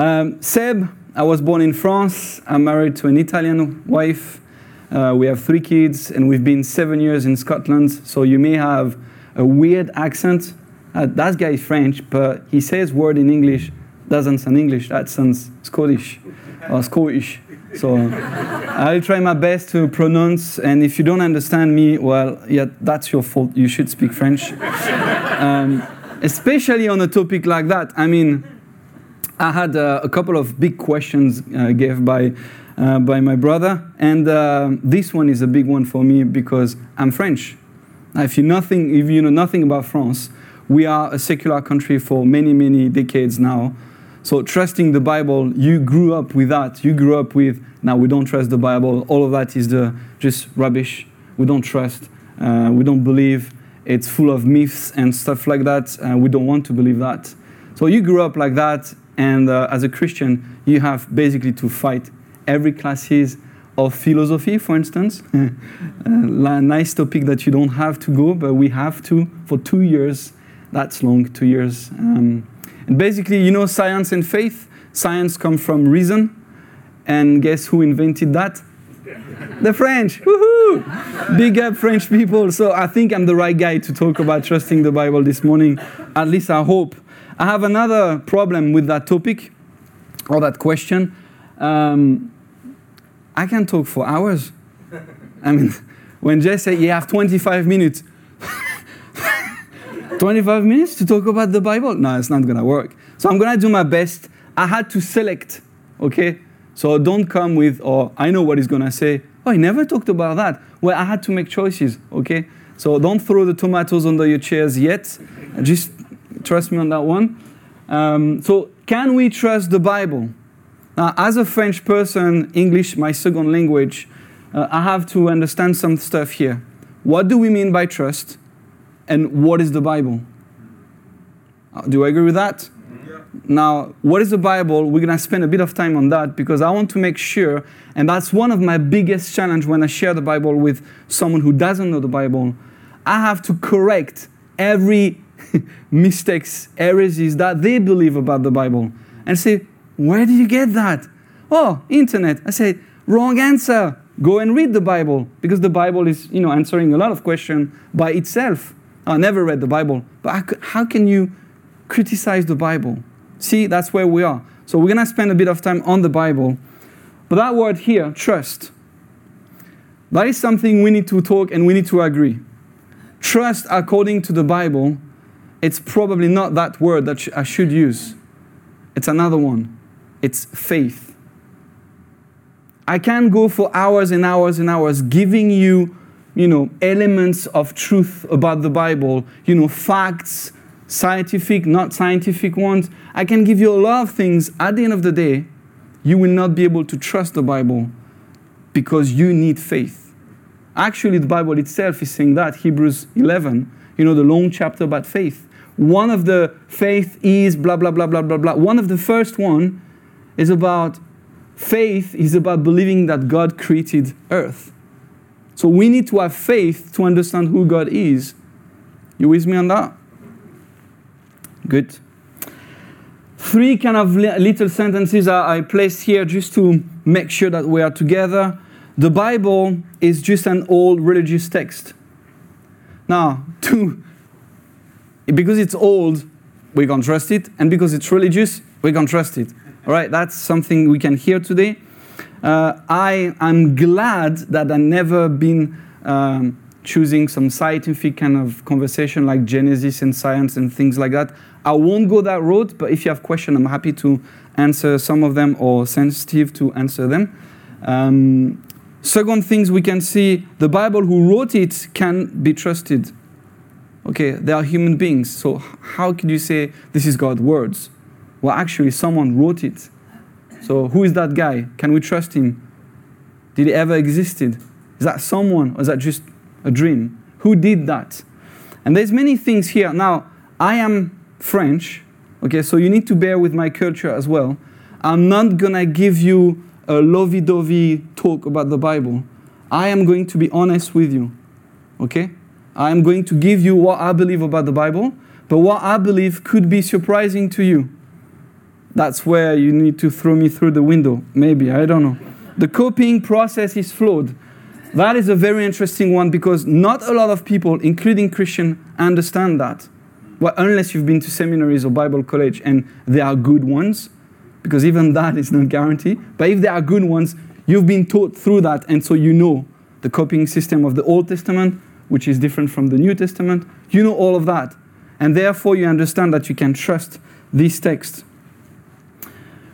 Um, Seb, I was born in France. I'm married to an Italian wife. Uh, we have three kids, and we've been seven years in Scotland. So you may have a weird accent. Uh, that guy is French, but he says word in English doesn't sound English. That sounds Scottish or Scottish. So I'll try my best to pronounce. And if you don't understand me, well, yeah, that's your fault. You should speak French, um, especially on a topic like that. I mean, I had uh, a couple of big questions uh, gave by uh, by my brother, and uh, this one is a big one for me because I'm French. If you nothing, if you know nothing about France, we are a secular country for many many decades now. So trusting the Bible, you grew up with that. You grew up with now we don't trust the Bible. All of that is the just rubbish. We don't trust. Uh, we don't believe. It's full of myths and stuff like that. We don't want to believe that. So you grew up like that, and uh, as a Christian, you have basically to fight every classes of philosophy, for instance. Uh, nice topic that you don't have to go, but we have to for two years. That's long, two years. Um, and basically, you know, science and faith. Science comes from reason, and guess who invented that? the French. Woohoo! Big up French people. So I think I'm the right guy to talk about trusting the Bible this morning. At least I hope. I have another problem with that topic or that question. Um, I can talk for hours. I mean, when Jay said you have 25 minutes, 25 minutes to talk about the Bible? No, it's not gonna work. So I'm gonna do my best. I had to select, okay? So don't come with, oh, I know what he's gonna say. Oh, he never talked about that. Well, I had to make choices, okay? So don't throw the tomatoes under your chairs yet. Just trust me on that one. Um, so, can we trust the Bible? Now, as a French person, English, my second language, uh, I have to understand some stuff here. What do we mean by trust? and what is the Bible? Uh, do I agree with that? Yeah. Now, what is the Bible? We're going to spend a bit of time on that because I want to make sure, and that's one of my biggest challenge when I share the Bible with someone who doesn't know the Bible. I have to correct every mistakes, heresies that they believe about the Bible and say, where do you get that? Oh, internet. I say, wrong answer. Go and read the Bible because the Bible is, you know, answering a lot of questions by itself. I never read the Bible, but how can you criticize the Bible? See, that's where we are. So we're going to spend a bit of time on the Bible. But that word here, trust, that is something we need to talk and we need to agree. Trust, according to the Bible, it's probably not that word that I should use. It's another one. It's faith. I can go for hours and hours and hours giving you you know, elements of truth about the Bible, you know, facts, scientific, not scientific ones. I can give you a lot of things. At the end of the day, you will not be able to trust the Bible because you need faith. Actually, the Bible itself is saying that, Hebrews 11, you know, the long chapter about faith. One of the faith is blah, blah, blah, blah, blah, blah. One of the first one is about faith is about believing that God created earth. So we need to have faith to understand who God is. You with me on that? Good. Three kind of little sentences I placed here just to make sure that we are together. The Bible is just an old religious text. Now, two, because it's old, we can trust it, and because it's religious, we can trust it. All right, that's something we can hear today. Uh, I am glad that I've never been um, choosing some scientific kind of conversation like Genesis and science and things like that. I won't go that road, but if you have questions, I'm happy to answer some of them or sensitive to answer them. Um, second things we can see, the Bible who wrote it can be trusted. Okay, they are human beings, so how could you say this is God's words? Well, actually, someone wrote it. So who is that guy? Can we trust him? Did he ever existed? Is that someone or is that just a dream? Who did that? And there's many things here. Now, I am French, okay, so you need to bear with my culture as well. I'm not gonna give you a lovey-dovey talk about the Bible. I am going to be honest with you, okay? I am going to give you what I believe about the Bible, but what I believe could be surprising to you. That's where you need to throw me through the window. Maybe, I don't know. The copying process is flawed. That is a very interesting one because not a lot of people, including Christian, understand that. Well, unless you've been to seminaries or Bible college and they are good ones, because even that is not guaranteed. But if they are good ones, you've been taught through that, and so you know the copying system of the Old Testament, which is different from the New Testament. You know all of that. And therefore, you understand that you can trust this text.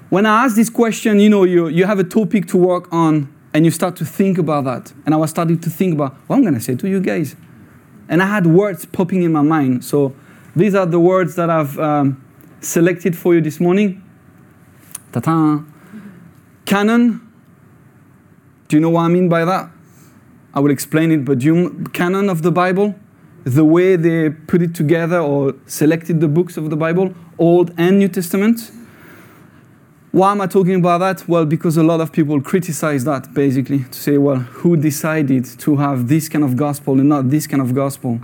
When I ask this question, you know, you, you have a topic to work on and you start to think about that. And I was starting to think about what I'm going to say to you guys. And I had words popping in my mind. So these are the words that I've um, selected for you this morning. Ta-ta. Canon. Do you know what I mean by that? I will explain it, but you, canon of the Bible, the way they put it together or selected the books of the Bible, Old and New Testament. Why am I talking about that? Well, because a lot of people criticize that basically to say, well, who decided to have this kind of gospel and not this kind of gospel?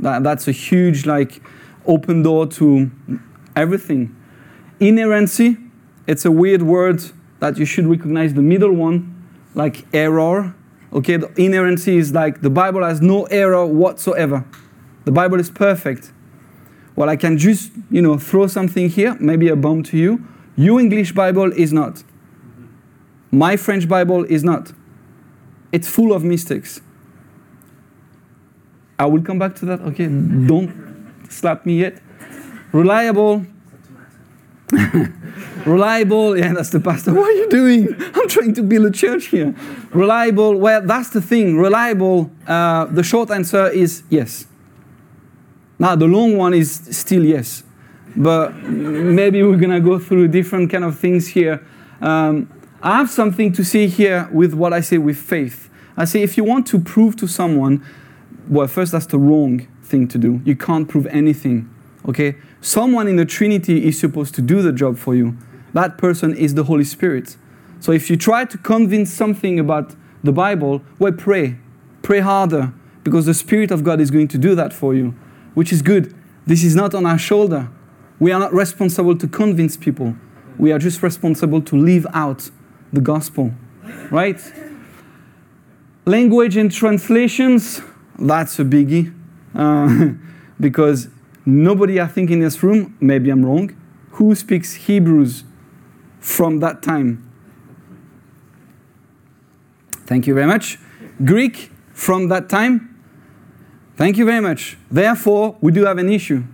That, that's a huge, like, open door to everything. Inerrancy, it's a weird word that you should recognize the middle one, like error. Okay, the inerrancy is like the Bible has no error whatsoever. The Bible is perfect. Well, I can just, you know, throw something here, maybe a bomb to you. Your English Bible is not. My French Bible is not. It's full of mistakes. I will come back to that. Okay, don't slap me yet. Reliable. Reliable, yeah, that's the pastor. What are you doing? I'm trying to build a church here. Reliable, well, that's the thing. Reliable, uh, the short answer is yes. Now, the long one is still yes but maybe we're gonna go through different kind of things here. Um, I have something to say here with what I say with faith. I say if you want to prove to someone, well, first that's the wrong thing to do. You can't prove anything. Okay, someone in the Trinity is supposed to do the job for you. That person is the Holy Spirit. So if you try to convince something about the Bible, well, pray, pray harder, because the Spirit of God is going to do that for you, which is good. This is not on our shoulder. We are not responsible to convince people. We are just responsible to live out the gospel, right? Language and translations, that's a biggie. Uh, because nobody, I think, in this room, maybe I'm wrong, who speaks Hebrews from that time? Thank you very much. Greek from that time? Thank you very much. Therefore, we do have an issue.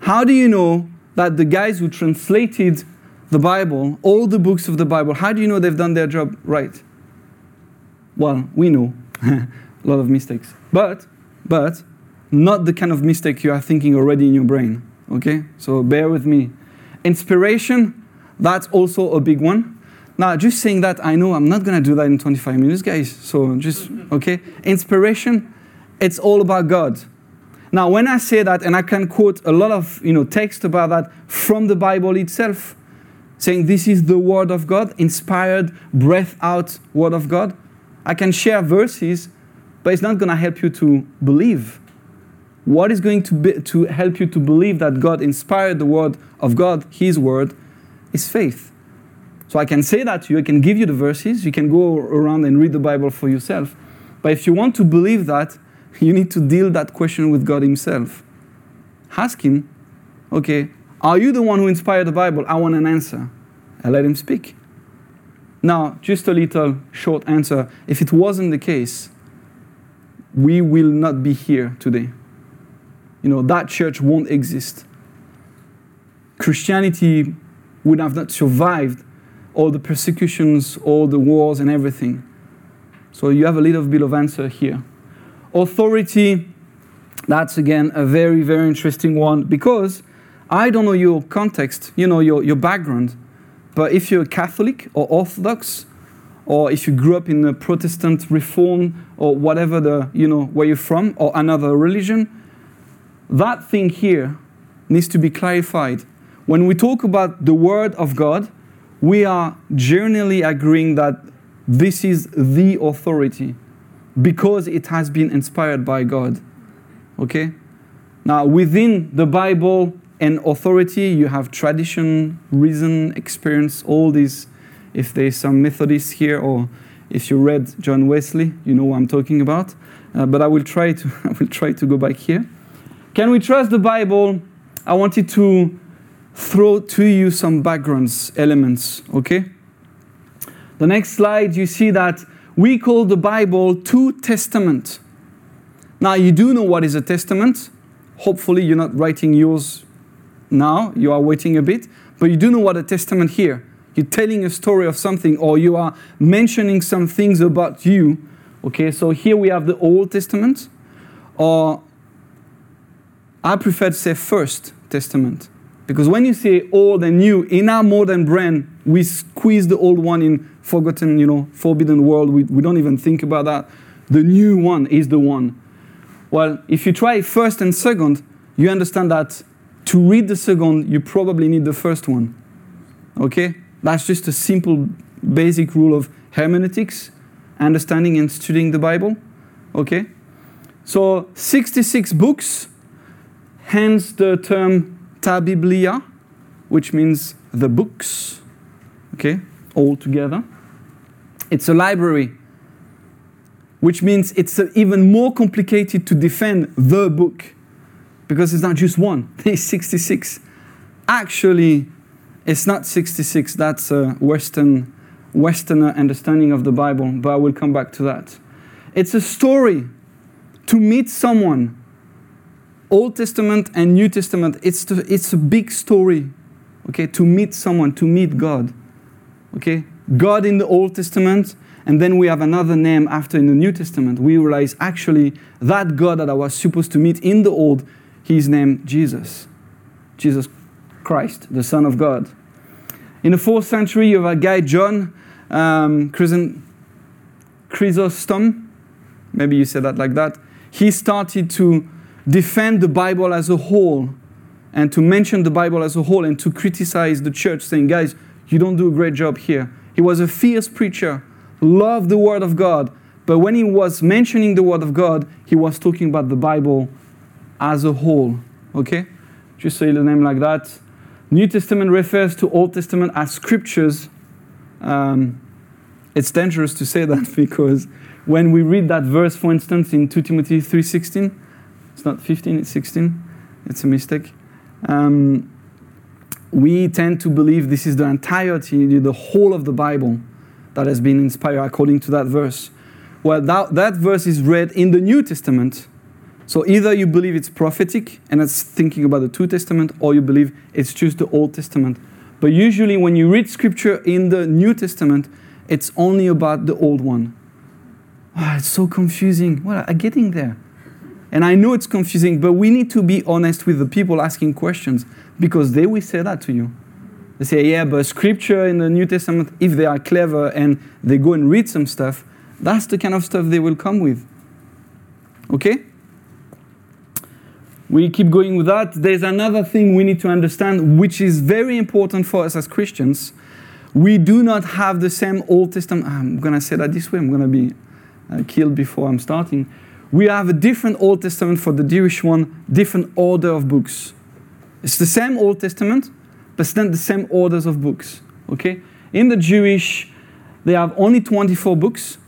How do you know that the guys who translated the Bible, all the books of the Bible, how do you know they've done their job right? Well, we know a lot of mistakes, but but not the kind of mistake you are thinking already in your brain. Okay, so bear with me. Inspiration, that's also a big one. Now, just saying that, I know I'm not gonna do that in 25 minutes, guys. So just okay. Inspiration, it's all about God. Now, when I say that, and I can quote a lot of you know, text about that from the Bible itself, saying this is the Word of God, inspired, breath out Word of God, I can share verses, but it's not going to help you to believe. What is going to, be, to help you to believe that God inspired the Word of God, His Word, is faith. So I can say that to you, I can give you the verses, you can go around and read the Bible for yourself. But if you want to believe that, you need to deal that question with God Himself. Ask Him, okay, are you the one who inspired the Bible? I want an answer. And let Him speak. Now, just a little short answer. If it wasn't the case, we will not be here today. You know, that church won't exist. Christianity would have not survived all the persecutions, all the wars, and everything. So you have a little bit of answer here. Authority, that's again a very, very interesting one because I don't know your context, you know, your, your background. But if you're a Catholic or Orthodox, or if you grew up in a Protestant Reform or whatever the, you know, where you're from, or another religion, that thing here needs to be clarified. When we talk about the Word of God, we are generally agreeing that this is the authority because it has been inspired by God. Okay? Now, within the Bible, and authority. You have tradition, reason, experience, all these. If there's some Methodists here, or if you read John Wesley, you know what I'm talking about. Uh, but I will try to I will try to go back here. Can we trust the Bible? I wanted to throw to you some backgrounds elements. Okay. The next slide, you see that we call the Bible two testament. Now you do know what is a testament. Hopefully you're not writing yours now. You are waiting a bit, but you do know what a testament here. You're telling a story of something, or you are mentioning some things about you. Okay, so here we have the Old Testament, or I prefer to say First Testament. Because when you say old and new, in our modern brain, we squeeze the old one in forgotten, you know, forbidden world. We, we don't even think about that. The new one is the one. Well, if you try first and second, you understand that to read the second, you probably need the first one. Okay? That's just a simple, basic rule of hermeneutics, understanding and studying the Bible. Okay? So, 66 books, hence the term ta biblia, which means the books, okay, all together. It's a library, which means it's even more complicated to defend the book because it's not just one, there's 66. Actually, it's not 66, that's a Western, Westerner understanding of the Bible, but I will come back to that. It's a story to meet someone Old Testament and New Testament, it's, to, it's a big story, okay, to meet someone, to meet God, okay? God in the Old Testament, and then we have another name after in the New Testament. We realize actually that God that I was supposed to meet in the Old, he's named Jesus. Jesus Christ, the Son of God. In the fourth century, you have a guy, John um, Chrysostom, maybe you say that like that. He started to defend the Bible as a whole and to mention the Bible as a whole and to criticize the church, saying, guys, you don't do a great job here. He was a fierce preacher, loved the Word of God, but when he was mentioning the Word of God, he was talking about the Bible as a whole. Okay? Just say the name like that. New Testament refers to Old Testament as scriptures. Um, it's dangerous to say that because when we read that verse, for instance, in 2 Timothy 3.16, it's not 15, it's 16. It's a mistake. Um, we tend to believe this is the entirety, the whole of the Bible that has been inspired according to that verse. Well, that, that verse is read in the New Testament. So either you believe it's prophetic and it's thinking about the Two Testament, or you believe it's just the Old Testament. But usually, when you read scripture in the New Testament, it's only about the old one. Oh, it's so confusing. Well, I'm getting there. And I know it's confusing, but we need to be honest with the people asking questions because they will say that to you. They say, yeah, but scripture in the New Testament, if they are clever and they go and read some stuff, that's the kind of stuff they will come with. Okay? We keep going with that. There's another thing we need to understand, which is very important for us as Christians. We do not have the same Old Testament. I'm going to say that this way, I'm going to be uh, killed before I'm starting we have a different Old Testament for the Jewish one, different order of books. It's the same Old Testament, but it's not the same orders of books. Okay? In the Jewish, they have only 24 books.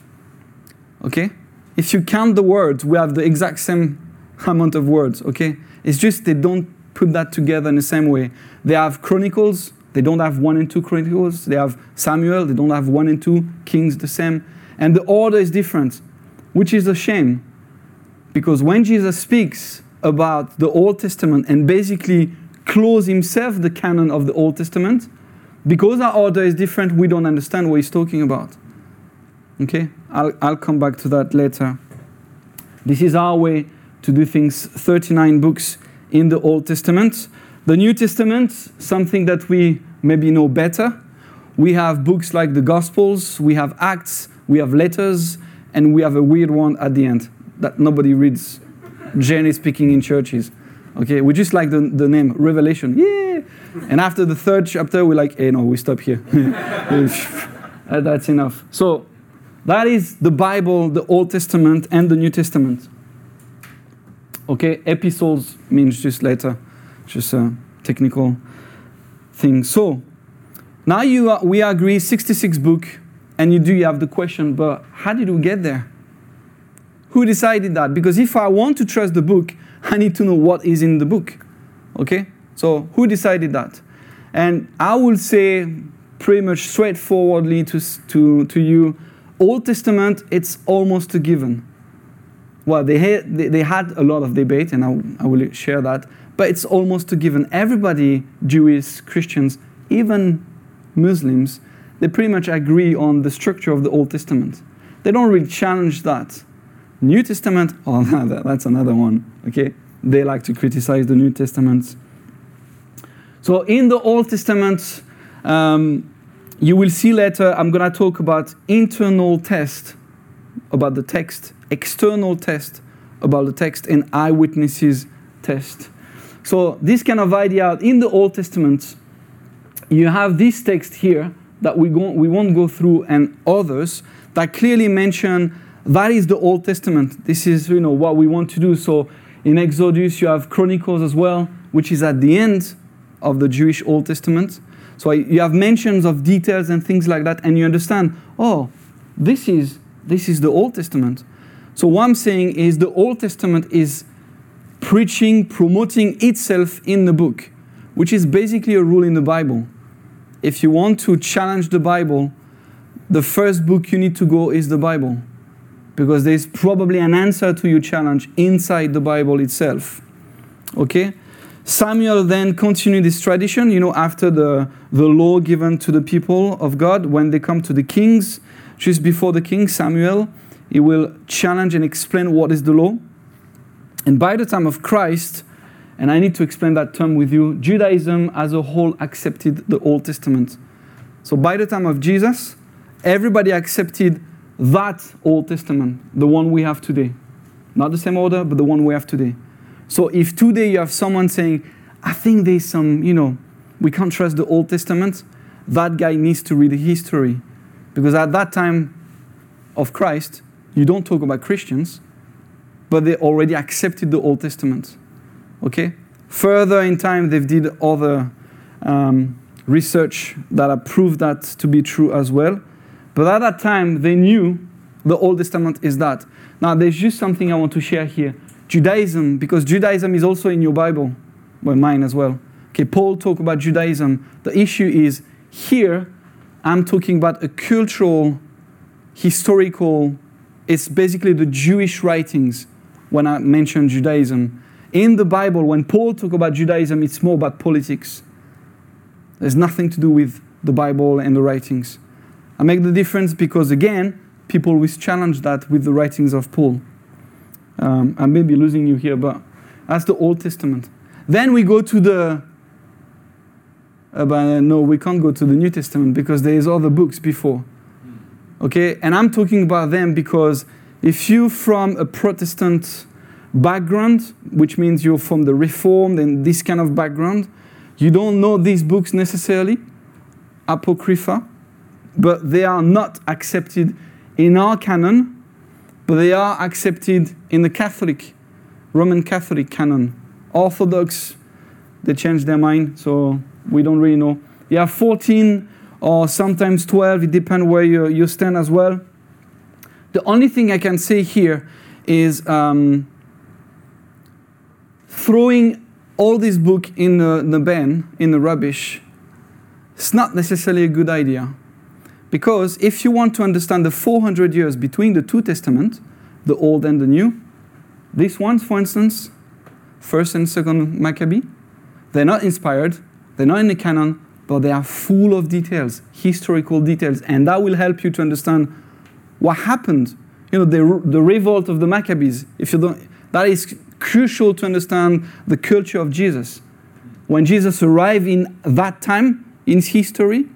Okay? If you count the words, we have the exact same amount of words. Okay? It's just they don't put that together in the same way. They have Chronicles, they don't have one and two Chronicles. They have Samuel, they don't have one and two Kings the same. And the order is different, which is a shame because when Jesus speaks about the Old Testament and basically close himself the canon of the Old Testament, because our order is different, we don't understand what he's talking about. Okay? I'll, I'll come back to that later. This is our way to do things 39 books in the Old Testament. The New Testament, something that we maybe know better. We have books like the Gospels, we have Acts, we have letters, and we have a weird one at the end that nobody reads generally speaking in churches. Okay, we just like the, the name Revelation. Yeah. And after the third chapter, we're like, hey, no, we stop here. That's enough. So that is the Bible, the Old Testament, and the New Testament. Okay, epistles means just letter, just a technical thing. So now you are, we agree 66 book, and you do you have the question, but how did we get there? Who decided that? Because if I want to trust the book, I need to know what is in the book. Okay? So who decided that? And I will say pretty much straightforwardly to, to, to you, Old Testament, it's almost a given. Well, they had, they, they had a lot of debate, and I, I will share that, but it's almost a given. Everybody, Jewish, Christians, even Muslims, they pretty much agree on the structure of the Old Testament. They don't really challenge that. New Testament, oh, that's another one, okay? They like to criticize the New Testament. So in the Old Testament, um, you will see later, I'm going to talk about internal test about the text, external test about the text, and eyewitnesses test. So this kind of idea in the Old Testament, you have this text here that we, go, we won't go through, and others that clearly mention that is the Old Testament. This is you know what we want to do. So in Exodus, you have Chronicles as well, which is at the end of the Jewish Old Testament. So you have mentions of details and things like that, and you understand, oh, this is, this is the Old Testament. So what I'm saying is the Old Testament is preaching, promoting itself in the book, which is basically a rule in the Bible. If you want to challenge the Bible, the first book you need to go is the Bible. Because there's probably an answer to your challenge inside the Bible itself. Okay? Samuel then continued this tradition, you know, after the, the law given to the people of God, when they come to the kings, just before the king, Samuel, he will challenge and explain what is the law. And by the time of Christ, and I need to explain that term with you, Judaism as a whole accepted the Old Testament. So by the time of Jesus, everybody accepted that Old Testament, the one we have today. Not the same order, but the one we have today. So if today you have someone saying, I think there's some, you know, we can't trust the Old Testament, that guy needs to read the history. Because at that time of Christ, you don't talk about Christians, but they already accepted the Old Testament. Okay? Further in time, they've did other um, research that have proved that to be true as well. But at that time, they knew the Old Testament is that. Now, there's just something I want to share here. Judaism, because Judaism is also in your Bible, well, mine as well. Okay, Paul talked about Judaism. The issue is here, I'm talking about a cultural, historical, it's basically the Jewish writings when I mention Judaism. In the Bible, when Paul talk about Judaism, it's more about politics. There's nothing to do with the Bible and the writings. I make the difference because, again, people always challenge that with the writings of Paul. Um, I may be losing you here, but that's the Old Testament. Then we go to the. Uh, but no, we can't go to the New Testament because there is other books before. Okay, and I'm talking about them because if you from a Protestant background, which means you're from the Reformed and this kind of background, you don't know these books necessarily, Apocrypha, but they are not accepted in our canon but they are accepted in the Catholic, Roman Catholic canon. Orthodox, they change their mind, so we don't really know. You have 14 or sometimes 12, it depends where you, you stand as well. The only thing I can say here is um, throwing all this book in the, the bin, in the rubbish, it's not necessarily a good idea. Because if you want to understand the 400 years between the two testaments, the Old and the New, these ones, for instance, First and Second Maccabee, they're not inspired, they're not in the canon, but they are full of details, historical details, and that will help you to understand what happened. You know, the, the revolt of the Maccabees. If you don't, that is crucial to understand the culture of Jesus. When Jesus arrived in that time in history,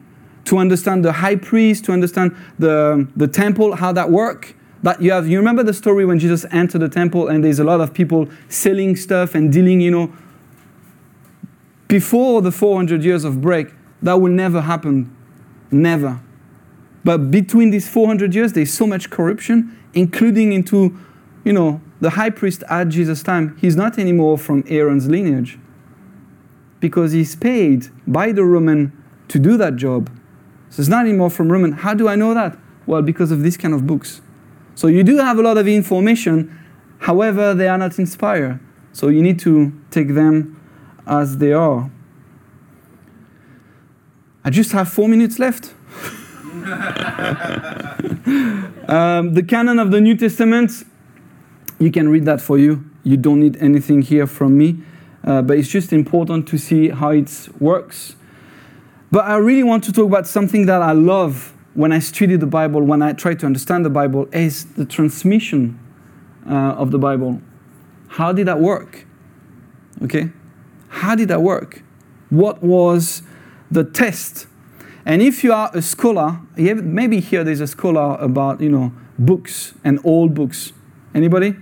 to understand the high priest, to understand the, the temple, how that worked. That you have, you remember the story when Jesus entered the temple and there's a lot of people selling stuff and dealing, you know. Before the 400 years of break, that will never happen. Never. But between these 400 years, there's so much corruption, including into, you know, the high priest at Jesus' time. He's not anymore from Aaron's lineage. because he's paid by the Roman to do that job. So it's not anymore from Roman. How do I know that? Well, because of this kind of books. So you do have a lot of information, however, they are not inspired. So you need to take them as they are. I just have four minutes left. um, the canon of the New Testament, you can read that for you. You don't need anything here from me. Uh, but it's just important to see how it works. But I really want to talk about something that I love when I study the Bible, when I try to understand the Bible, is the transmission uh, of the Bible. How did that work? Okay? How did that work? What was the test? And if you are a scholar, maybe here there's a scholar about, you know, books and old books. Anybody?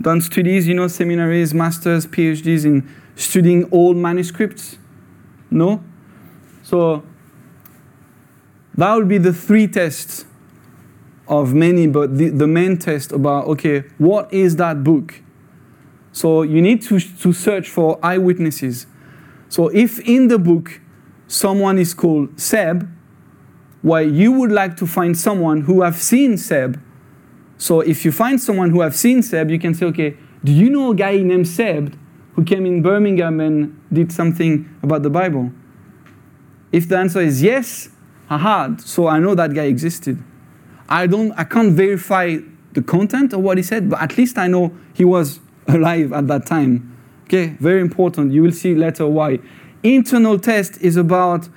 Done studies, you know, seminaries, masters, PhDs in studying old manuscripts? No? So that would be the three tests of many, but the, the main test about, okay, what is that book? So you need to, to search for eyewitnesses. So if in the book someone is called Seb, why you would like to find someone who have seen Seb. So if you find someone who have seen Seb, you can say, okay, do you know a guy named Seb who came in Birmingham and did something about the Bible? If the answer is yes, aha, so I know that guy existed. I don't I can't verify the content of what he said, but at least I know he was alive at that time. Okay, very important. You will see later why. Internal test is about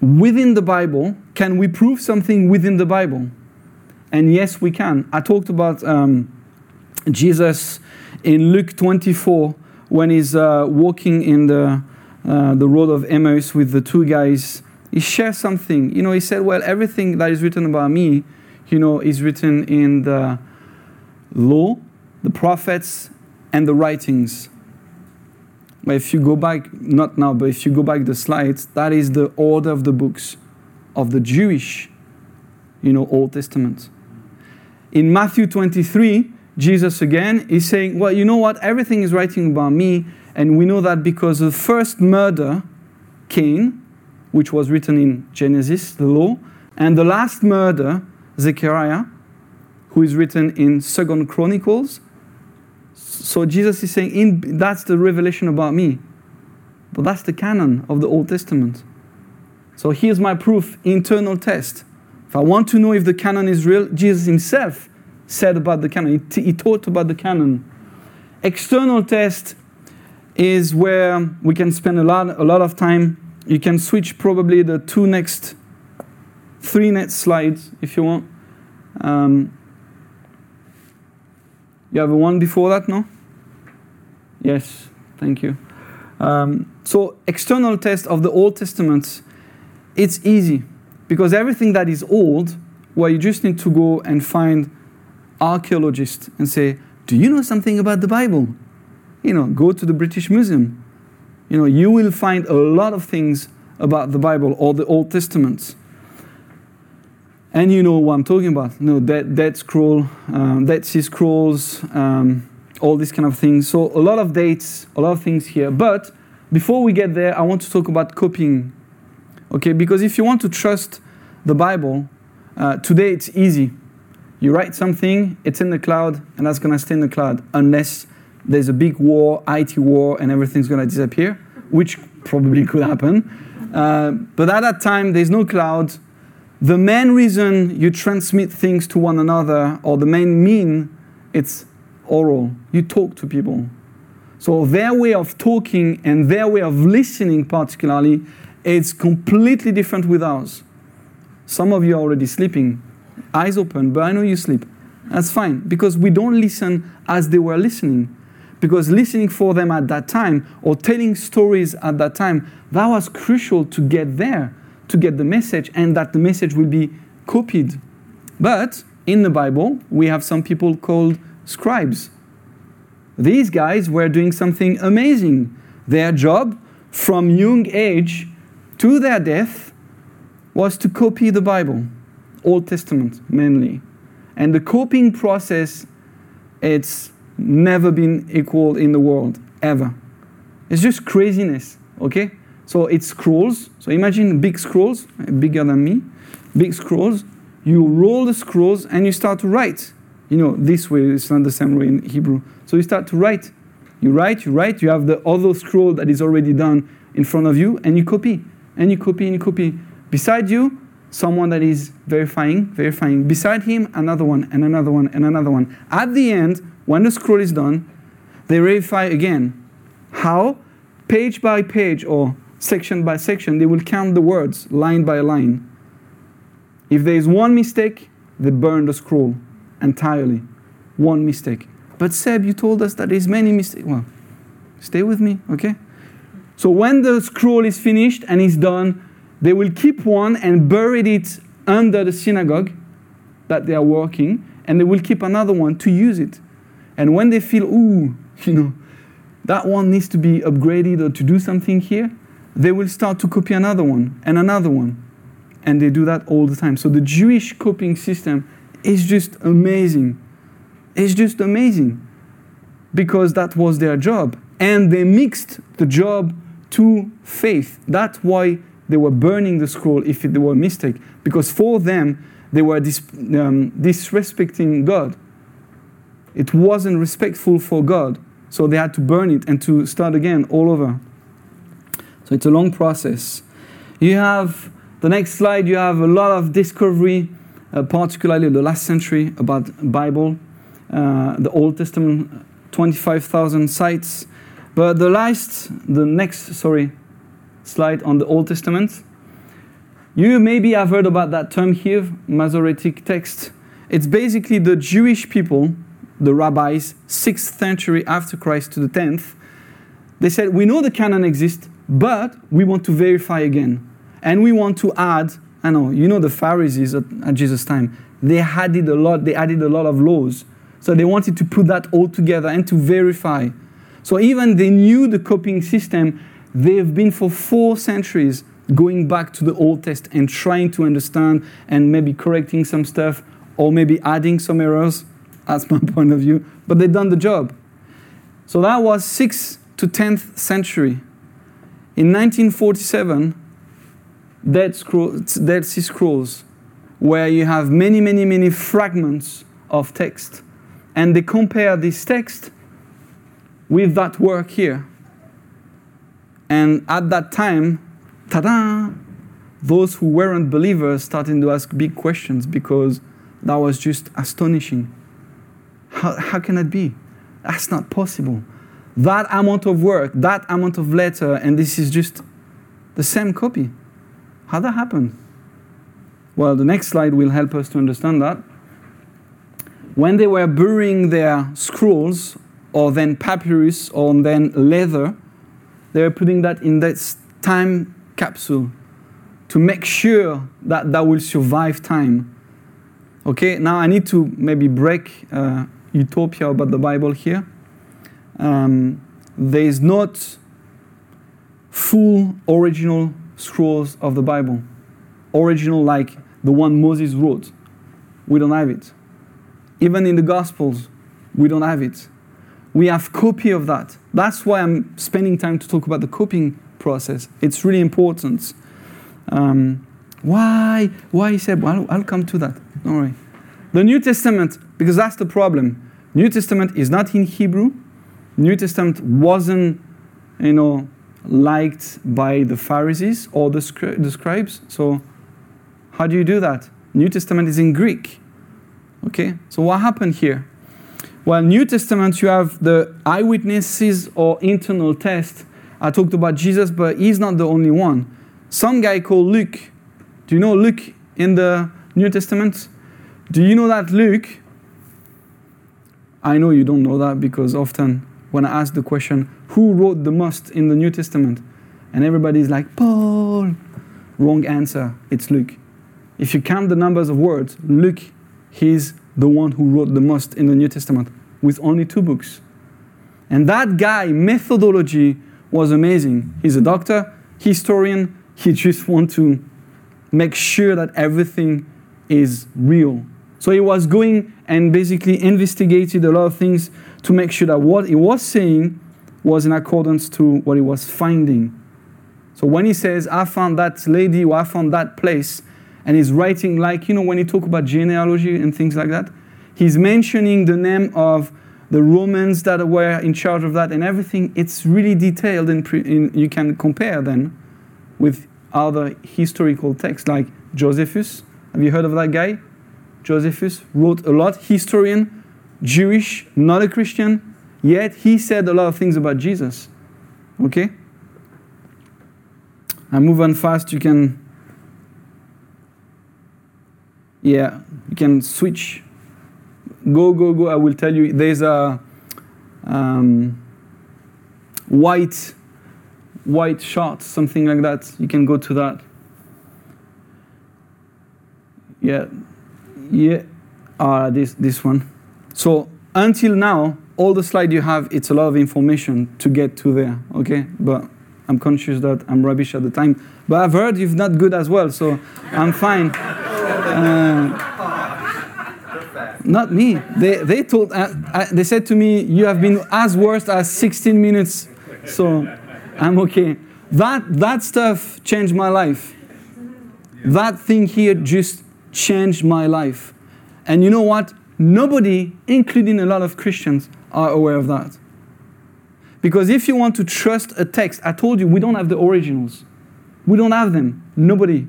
within the Bible, can we prove something within the Bible? And yes, we can. I talked about um, Jesus in Luke 24 when he's uh, walking in the, uh, the road of Emmaus with the two guys. He shares something. You know, he said, Well, everything that is written about me, you know, is written in the law, the prophets, and the writings. If you go back, not now, but if you go back the slides, that is the order of the books of the Jewish, you know, Old Testament. In Matthew 23, Jesus again is saying, Well, you know what? Everything is writing about me, and we know that because the first murder, Cain, which was written in Genesis, the law, and the last murder, Zechariah, who is written in Second Chronicles, so Jesus is saying, in, that's the revelation about me. But that's the canon of the Old Testament. So here's my proof internal test. If I want to know if the canon is real, Jesus himself said about the canon, he, he taught about the canon. External test is where we can spend a lot, a lot of time. You can switch probably the two next, three next slides if you want. Um, you have one before that, no? Yes, thank you. Um, so external test of the Old Testament, it's easy because everything that is old, well, you just need to go and find archaeologists and say, "Do you know something about the Bible?" You know, go to the British Museum. You know, you will find a lot of things about the Bible or the Old Testament. And you know what I'm talking about. You know, Dead, Scroll, um, Dead Sea Scrolls, um, all these kind of things. So a lot of dates, a lot of things here. But before we get there, I want to talk about copying. Okay, because if you want to trust the Bible, uh, today it's easy. You write something, it's in the cloud, and that's gonna stay in the cloud unless there's a big war, IT war, and everything's gonna disappear, which probably could happen. Uh, but at that time, there's no cloud. The main reason you transmit things to one another, or the main mean, it's oral. You talk to people. So their way of talking and their way of listening, particularly, is completely different with ours. Some of you are already sleeping, eyes open, but I know you sleep. That's fine because we don't listen as they were listening. Because listening for them at that time or telling stories at that time, that was crucial to get there, to get the message, and that the message will be copied. But in the Bible, we have some people called scribes. These guys were doing something amazing. Their job from young age to their death was to copy the Bible, Old Testament mainly. And the copying process, it's never been equal in the world, ever. It's just craziness. Okay? So it's scrolls. So imagine big scrolls, bigger than me, big scrolls. You roll the scrolls and you start to write. You know, this way, it's not the same way in Hebrew. So you start to write. You write, you write, you have the other scroll that is already done in front of you, and you copy, and you copy, and you copy. Beside you, someone that is verifying, verifying. Beside him, another one, and another one, and another one. At the end, when the scroll is done, they verify again. How? Page by page or section by section, they will count the words line by line. If there is one mistake, they burn the scroll entirely. One mistake. But Seb, you told us that there's many mistakes. Well, stay with me, okay? So when the scroll is finished and is done, they will keep one and bury it under the synagogue that they are working, and they will keep another one to use it. And when they feel, ooh, you know, that one needs to be upgraded or to do something here, they will start to copy another one and another one. And they do that all the time. So the Jewish copying system is just amazing. It's just amazing because that was their job. And they mixed the job to faith. That's why they were burning the scroll if it were a mistake. Because for them, they were dis- um, disrespecting God. It wasn't respectful for God. So they had to burn it and to start again all over. So it's a long process. You have the next slide, you have a lot of discovery, uh, particularly the last century about Bible, uh, the Old Testament, 25,000 sites. But the last, the next, sorry, slide on the Old Testament. You maybe have heard about that term here, Masoretic text. It's basically the Jewish people, the rabbis, 6th century after Christ to the 10th. They said, We know the canon exists, but we want to verify again. And we want to add, I know, you know the Pharisees at, at Jesus' time, they added a lot, they added a lot of laws. So they wanted to put that all together and to verify. So even they knew the copying system, they've been for four centuries going back to the Old Test and trying to understand and maybe correcting some stuff or maybe adding some errors. That's my point of view. But they've done the job. So that was 6th to 10th century. In 1947, Dead, Scrolls, Dead Sea Scrolls, where you have many, many, many fragments of text, and they compare this text with that work here. And at that time, ta-da, those who weren't believers started to ask big questions because that was just astonishing. How, how can that be? That's not possible that amount of work, that amount of letter, and this is just the same copy. How that happened? Well, the next slide will help us to understand that. When they were burying their scrolls, or then papyrus, or then leather, they were putting that in this time capsule to make sure that that will survive time. Okay, now I need to maybe break uh, utopia about the Bible here um, there is not full original scrolls of the Bible. Original like the one Moses wrote. We don't have it. Even in the Gospels, we don't have it. We have copy of that. That's why I'm spending time to talk about the copying process. It's really important. Um, why? Why said, well, I'll come to that. Don't worry. The New Testament, because that's the problem. New Testament is not in Hebrew, New Testament wasn't, you know, liked by the Pharisees or the, scri- the scribes. So how do you do that? New Testament is in Greek. Okay, so what happened here? Well, New Testament, you have the eyewitnesses or internal test. I talked about Jesus, but he's not the only one. Some guy called Luke. Do you know Luke in the New Testament? Do you know that Luke? I know you don't know that because often when I ask the question, who wrote the most in the New Testament? And everybody's like, Paul. Wrong answer. It's Luke. If you count the numbers of words, Luke, he's the one who wrote the most in the New Testament with only two books. And that guy, methodology was amazing. He's a doctor, historian. He just want to make sure that everything is real. So he was going and basically investigated a lot of things to make sure that what he was saying was in accordance to what he was finding. So when he says, I found that lady or I found that place, and he's writing like, you know, when he talk about genealogy and things like that, he's mentioning the name of the Romans that were in charge of that and everything. It's really detailed and you can compare then with other historical texts like Josephus. Have you heard of that guy? Josephus wrote a lot, historian, Jewish, not a Christian, yet he said a lot of things about Jesus. Okay? I move on fast, you can yeah, you can switch. Go, go, go. I will tell you. There's a um, white, white shot, something like that. You can go to that. Yeah, yeah. Ah, this this one. So until now, all the slide you have, it's a lot of information to get to there. Okay, but I'm conscious that I'm rubbish at the time. But I've heard you're not good as well, so I'm fine. Uh, not me. They, they told, uh, uh, they said to me, you have been as worst as 16 minutes, so I'm okay. That, that stuff changed my life. That thing here just changed my life. And you know what? Nobody, including a lot of Christians, are aware of that. Because if you want to trust a text, I told you we don't have the originals. We don't have them. Nobody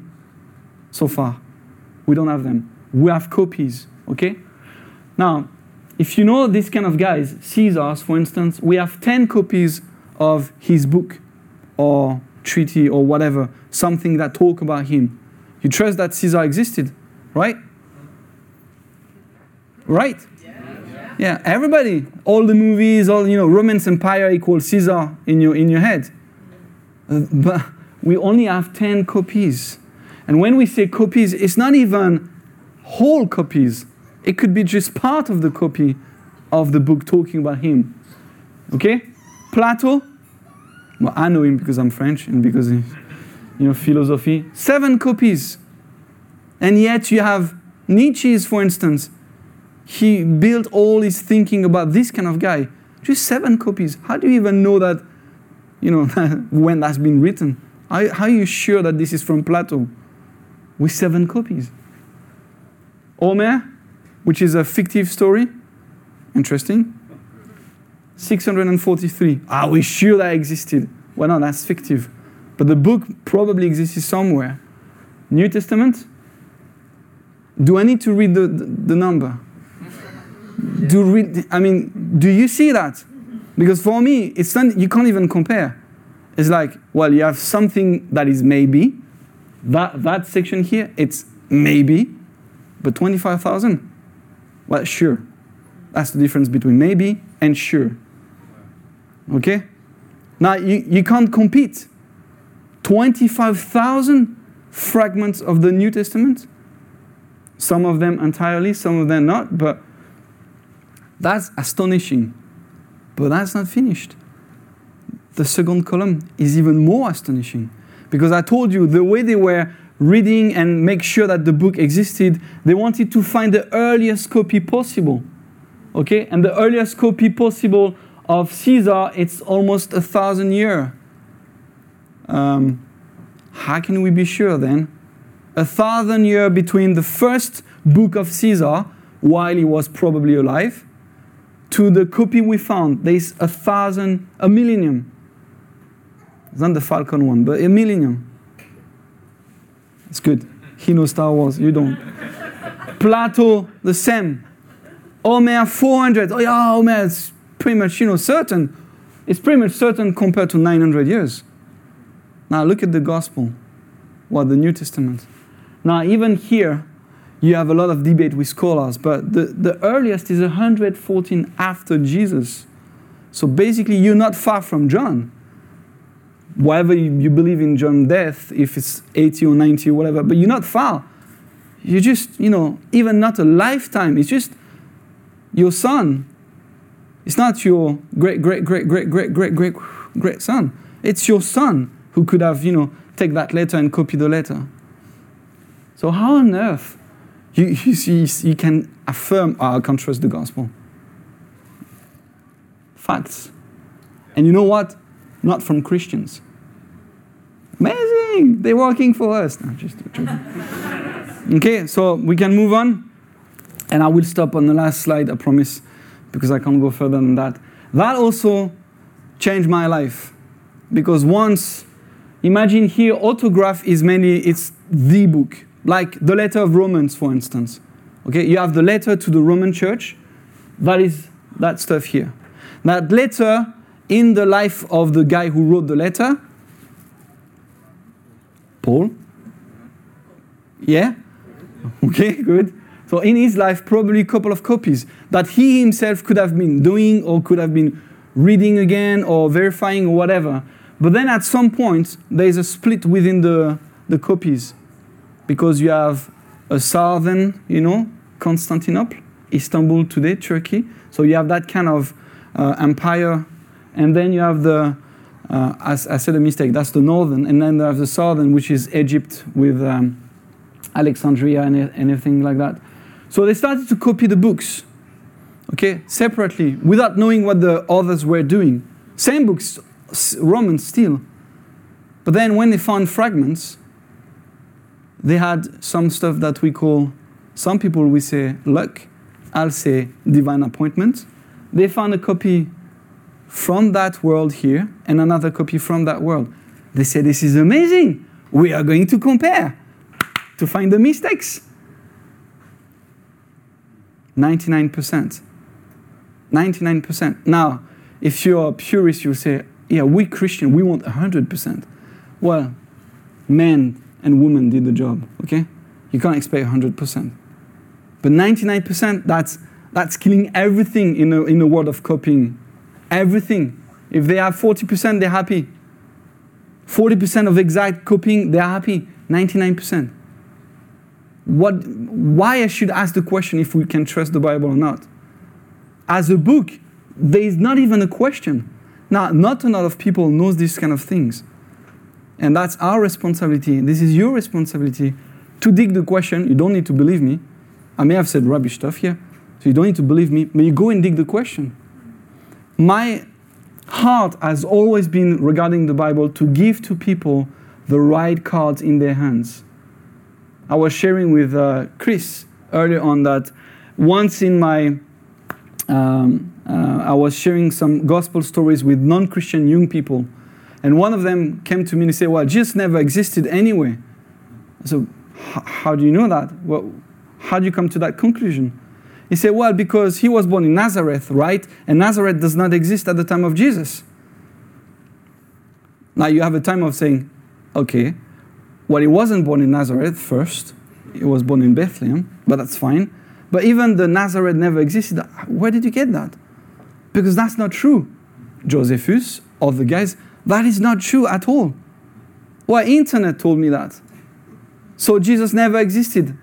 so far. We don't have them. We have copies, okay? Now, if you know these kind of guys, Caesar's, for instance, we have 10 copies of his book or treaty or whatever, something that talk about him. You trust that Caesar existed, right? Right? Yeah, everybody, all the movies, all you know, Roman Empire equals Caesar in your in your head. Uh, but we only have 10 copies. And when we say copies, it's not even whole copies. It could be just part of the copy of the book talking about him. Okay? Plato, well, I know him because I'm French and because, he, you know, philosophy. Seven copies. And yet you have Nietzsche's, for instance. He built all his thinking about this kind of guy. Just seven copies. How do you even know that, you know, when that's been written? How, how are you sure that this is from Plato? with seven copies. Homer, which is a fictive story, interesting. 643. Are we sure that existed? Well, no, that's fictive. But the book probably existed somewhere. New Testament? Do I need to read the, the, the number? Do read, I mean, do you see that? Because for me, it's not, you can't even compare. It's like, well, you have something that is maybe, that, that section here, it's maybe, but 25,000? Well, sure. That's the difference between maybe and sure. Okay? Now, you, you can't compete. 25,000 fragments of the New Testament. Some of them entirely, some of them not, but that's astonishing. But that's not finished. The second column is even more astonishing. Because I told you the way they were reading and make sure that the book existed, they wanted to find the earliest copy possible. Okay? And the earliest copy possible of Caesar, it's almost a thousand year. Um, how can we be sure then? A thousand year between the first book of Caesar, while he was probably alive, to the copy we found. There's a thousand, a millennium. It's not the Falcon one, but a millennium. It's good. He knows Star Wars, you don't. Plato, the same. Homer, 400. Oh yeah, Homer, it's pretty much, you know, certain. It's pretty much certain compared to 900 years. Now look at the gospel, what the New Testament. Now even here, you have a lot of debate with scholars, but the, the earliest is 114 after Jesus. So basically, you're not far from John whatever you believe in John's death, if it's 80 or 90 or whatever, but you're not far. You're just, you know, even not a lifetime. It's just your son. It's not your great, great, great, great, great, great, great, great son. It's your son who could have, you know, take that letter and copy the letter. So how on earth you, you, you, can affirm, I can't trust the gospel? Facts. And you know what? Not from Christians Amazing! They're working for us. No, just okay, so we can move on. And I will stop on the last slide, I promise, because I can't go further than that. That also changed my life. Because once, imagine here, autograph is mainly, it's the book. Like the letter of Romans, for instance. Okay, you have the letter to the Roman church. That is that stuff here. That letter in the life of the guy who wrote the letter, Paul. Yeah? Okay, good. So in his life, probably a couple of copies that he himself could have been doing or could have been reading again or verifying or whatever. But then at some point, there is a split within the, the copies because you have a southern, you know, Constantinople, Istanbul today, Turkey. So you have that kind of uh, empire. And then you have the, uh, as I said a mistake, that's the northern. And then you have the southern, which is Egypt with um, Alexandria and, everything like that. So they started to copy the books, okay, separately, without knowing what the others were doing. Same books, Romans still. But then when they found fragments, they had some stuff that we call, some people we say luck, I'll say divine appointment. They found a copy from that world here and another copy from that world. They say, This is amazing. We are going to compare to find the mistakes. 99%. 99%. Now, if you're a purist, you'll say, yeah, we Christian, we want 100%. Well, men and women did the job, okay? You can't expect 100%. But 99%, that's, that's killing everything in a, in a world of copying. Everything. If they have 40%, they're happy. 40% of exact copying, they're happy. 99% what, why I should ask the question if we can trust the Bible or not. As a book, there is not even a question. Now, not a lot of people knows these kind of things. And that's our responsibility. This is your responsibility to dig the question. You don't need to believe me. I may have said rubbish stuff here, so you don't need to believe me, but you go and dig the question. My heart has always been regarding the Bible to give to people the right cards in their hands. I was sharing with uh, Chris earlier on that once in my, um, uh, I was sharing some gospel stories with non Christian young people. And one of them came to me and said, Well, Jesus never existed anyway. So, how do you know that? Well, how do you come to that conclusion? He said, Well, because he was born in Nazareth, right? And Nazareth does not exist at the time of Jesus. Now you have a time of saying, Okay, well, he wasn't born in Nazareth first, he was born in Bethlehem, but that's fine. But even the Nazareth never existed. Where did you get that? Because that's not true. Josephus, other guys, that is not true at all. Well, internet told me that. So Jesus never existed.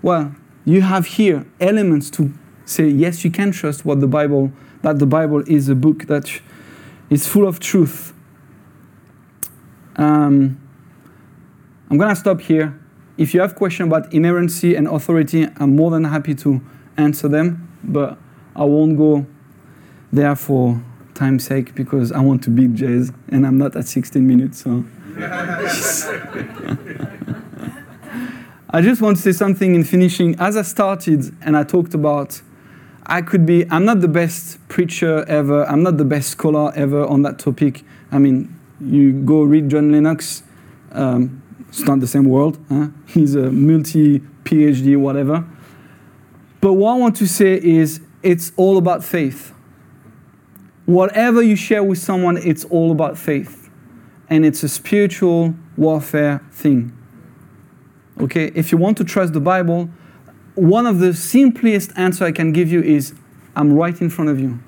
Well, you have here elements to say yes, you can trust what the Bible that the Bible is a book that is full of truth. Um, I'm going to stop here. If you have questions about inerrancy and authority, I'm more than happy to answer them, but I won't go there for time's sake because I want to beat Jez and I'm not at 16 minutes. So. I just want to say something in finishing. As I started and I talked about, I could be, I'm not the best preacher ever, I'm not the best scholar ever on that topic. I mean, you go read John Lennox. Um, it's not the same world. Huh? He's a multi PhD, whatever. But what I want to say is it's all about faith. Whatever you share with someone, it's all about faith. And it's a spiritual warfare thing. Okay? If you want to trust the Bible, one of the simplest answer I can give you is I'm right in front of you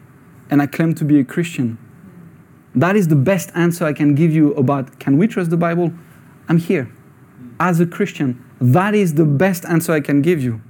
and I claim to be a Christian. That is the best answer I can give you about can we trust the Bible? I'm here as a Christian. That is the best answer I can give you.